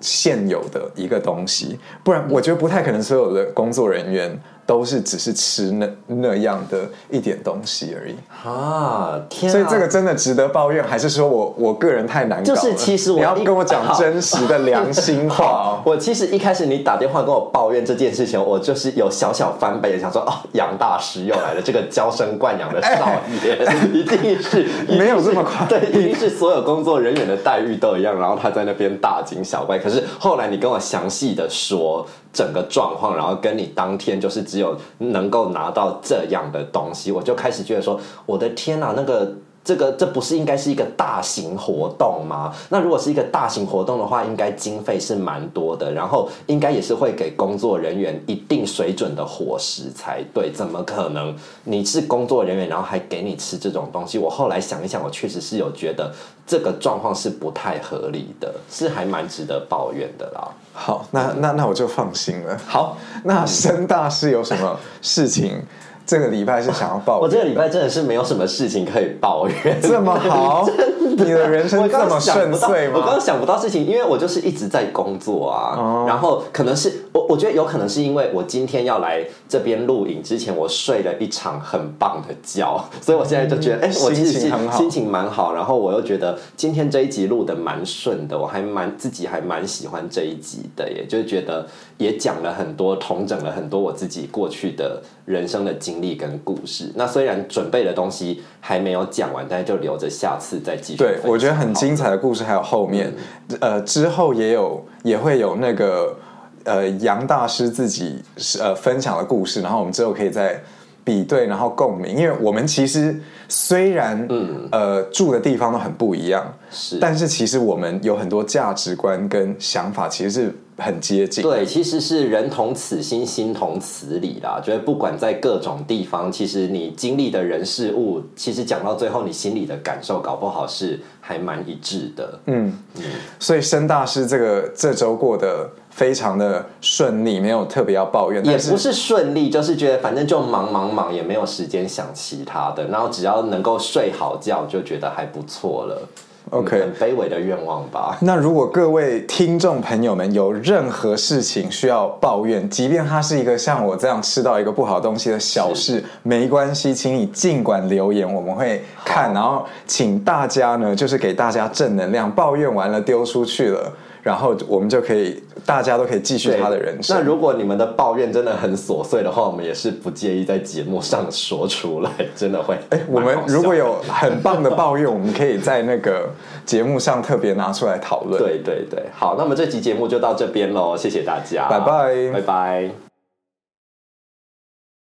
现有的一个东西。不然，我觉得不太可能所有的工作人员。都是只是吃那那样的一点东西而已啊！天，所以这个真的值得抱怨，还是说我我个人太难搞？就是其实你要跟我讲 真实的良心话。我其实一开始你打电话跟我抱怨这件事情，我就是有小小翻倍，想说哦，杨大师又来了，这个娇生惯养的少爷 一定是没有这么快，对，一定是所有工作人员的待遇都一样，然后他在那边大惊小怪。可是后来你跟我详细的说。整个状况，然后跟你当天就是只有能够拿到这样的东西，我就开始觉得说，我的天哪，那个。这个这不是应该是一个大型活动吗？那如果是一个大型活动的话，应该经费是蛮多的，然后应该也是会给工作人员一定水准的伙食才对。怎么可能你是工作人员，然后还给你吃这种东西？我后来想一想，我确实是有觉得这个状况是不太合理的，是还蛮值得抱怨的啦。好，那那那我就放心了。好，那深大是有什么事情？这个礼拜是想要抱怨，我这个礼拜真的是没有什么事情可以抱怨，这么好，你的人生这么顺遂吗？我刚刚想不到事情，因为我就是一直在工作啊，然后可能是我，我觉得有可能是因为我今天要来这边录影之前，我睡了一场很棒的觉，所以我现在就觉得，哎，我其实心情蛮好，然后我又觉得今天这一集录的蛮顺的，我还蛮自己还蛮喜欢这一集的，也就是觉得也讲了很多，同整了很多我自己过去的人生的经。历跟故事，那虽然准备的东西还没有讲完，但是就留着下次再继续。对，我觉得很精彩的故事还有后面，呃，之后也有也会有那个呃杨大师自己呃分享的故事，然后我们之后可以再比对，然后共鸣，因为我们其实虽然嗯呃住的地方都很不一样，是，但是其实我们有很多价值观跟想法其实是。很接近，对，其实是人同此心，心同此理啦。觉得不管在各种地方，其实你经历的人事物，其实讲到最后，你心里的感受，搞不好是还蛮一致的。嗯嗯，所以申大师这个这周过得非常的顺利，没有特别要抱怨，也不是顺利，就是觉得反正就忙忙忙，也没有时间想其他的，然后只要能够睡好觉，就觉得还不错了。OK，很卑微的愿望吧。那如果各位听众朋友们有任何事情需要抱怨，即便它是一个像我这样吃到一个不好东西的小事，没关系，请你尽管留言，我们会看。然后请大家呢，就是给大家正能量。抱怨完了，丢出去了。然后我们就可以，大家都可以继续他的人生。那如果你们的抱怨真的很琐碎的话，我们也是不介意在节目上说出来，真的会。哎，我们如果有很棒的抱怨，我们可以在那个节目上特别拿出来讨论。对对对，好，那么这期节目就到这边喽，谢谢大家，拜拜，拜拜。